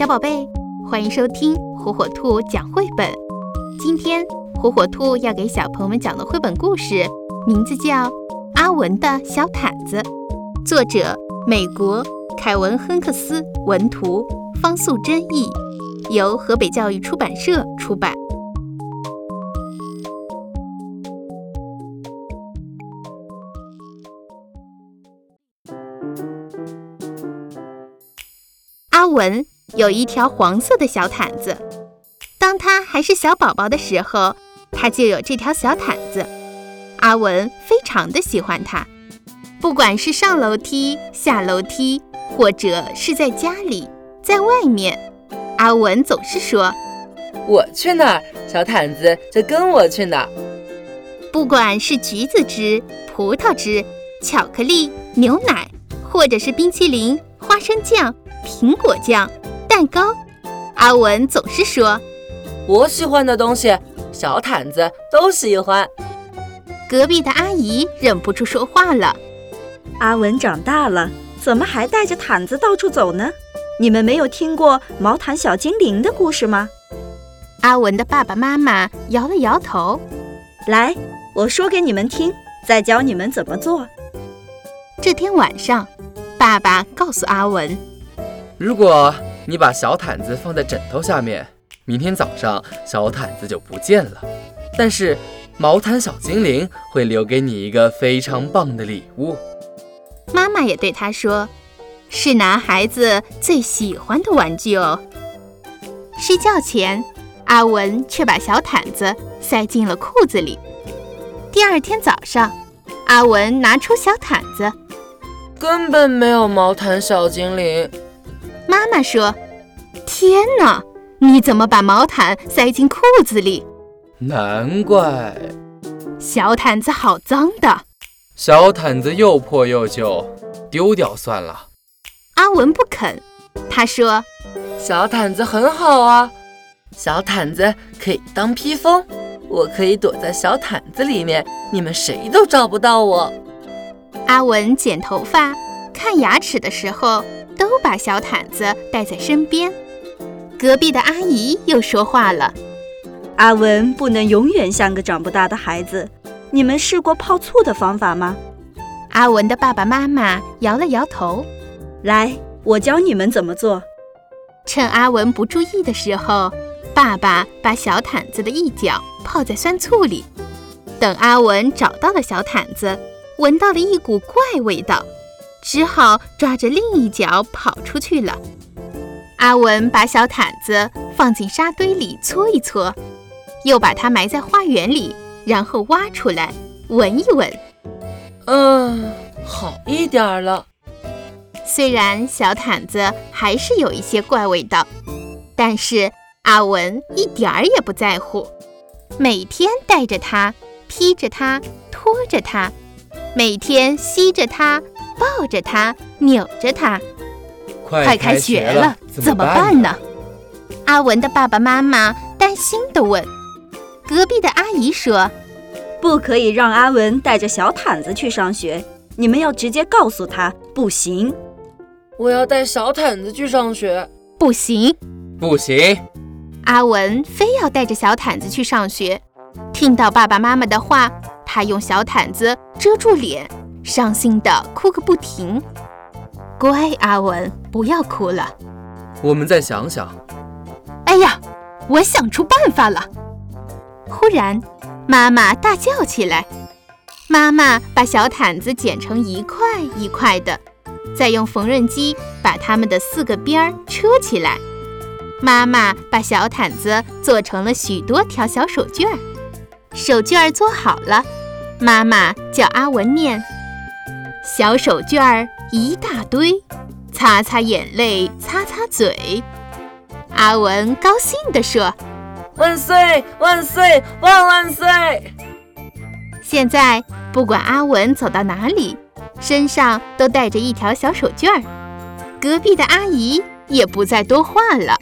小宝贝，欢迎收听火火兔讲绘本。今天火火兔要给小朋友们讲的绘本故事，名字叫《阿文的小毯子》，作者美国凯文·亨克斯，文图方素珍译，由河北教育出版社出版。阿文有一条黄色的小毯子，当他还是小宝宝的时候，他就有这条小毯子。阿文非常的喜欢它，不管是上楼梯、下楼梯，或者是在家里、在外面，阿文总是说：“我去哪儿，小毯子就跟我去哪儿。”不管是橘子汁、葡萄汁、巧克力、牛奶，或者是冰淇淋、花生酱。苹果酱、蛋糕，阿文总是说：“我喜欢的东西，小毯子都喜欢。”隔壁的阿姨忍不住说话了：“阿文长大了，怎么还带着毯子到处走呢？你们没有听过毛毯小精灵的故事吗？”阿文的爸爸妈妈摇了摇头：“来，我说给你们听，再教你们怎么做。”这天晚上，爸爸告诉阿文。如果你把小毯子放在枕头下面，明天早上小毯子就不见了。但是毛毯小精灵会留给你一个非常棒的礼物。妈妈也对他说：“是男孩子最喜欢的玩具哦。”睡觉前，阿文却把小毯子塞进了裤子里。第二天早上，阿文拿出小毯子，根本没有毛毯小精灵。妈妈说：“天哪，你怎么把毛毯塞进裤子里？难怪，小毯子好脏的。小毯子又破又旧，丢掉算了。”阿文不肯，他说：“小毯子很好啊，小毯子可以当披风，我可以躲在小毯子里面，你们谁都找不到我。”阿文剪头发、看牙齿的时候。都把小毯子带在身边。隔壁的阿姨又说话了：“阿文不能永远像个长不大的孩子。你们试过泡醋的方法吗？”阿文的爸爸妈妈摇了摇头。来，我教你们怎么做。趁阿文不注意的时候，爸爸把小毯子的一角泡在酸醋里。等阿文找到了小毯子，闻到了一股怪味道。只好抓着另一脚跑出去了。阿文把小毯子放进沙堆里搓一搓，又把它埋在花园里，然后挖出来闻一闻。嗯，好一点了。虽然小毯子还是有一些怪味道，但是阿文一点儿也不在乎。每天带着它，披着它，拖着它，每天吸着它。抱着他，扭着他，快开学了，怎么办呢？阿文的爸爸妈妈担心地问。隔壁的阿姨说：“不可以让阿文带着小毯子去上学，你们要直接告诉他，不行。”我要带小毯子去上学，不行，不行。阿文非要带着小毯子去上学。听到爸爸妈妈的话，他用小毯子遮住脸。伤心的哭个不停，乖，阿文，不要哭了。我们再想想。哎呀，我想出办法了！忽然，妈妈大叫起来。妈妈把小毯子剪成一块一块的，再用缝纫机把它们的四个边儿车起来。妈妈把小毯子做成了许多条小手绢儿。手绢儿做好了，妈妈叫阿文念。小手绢儿一大堆，擦擦眼泪，擦擦嘴。阿文高兴地说：“万岁，万岁，万万岁！”现在不管阿文走到哪里，身上都带着一条小手绢儿。隔壁的阿姨也不再多话了。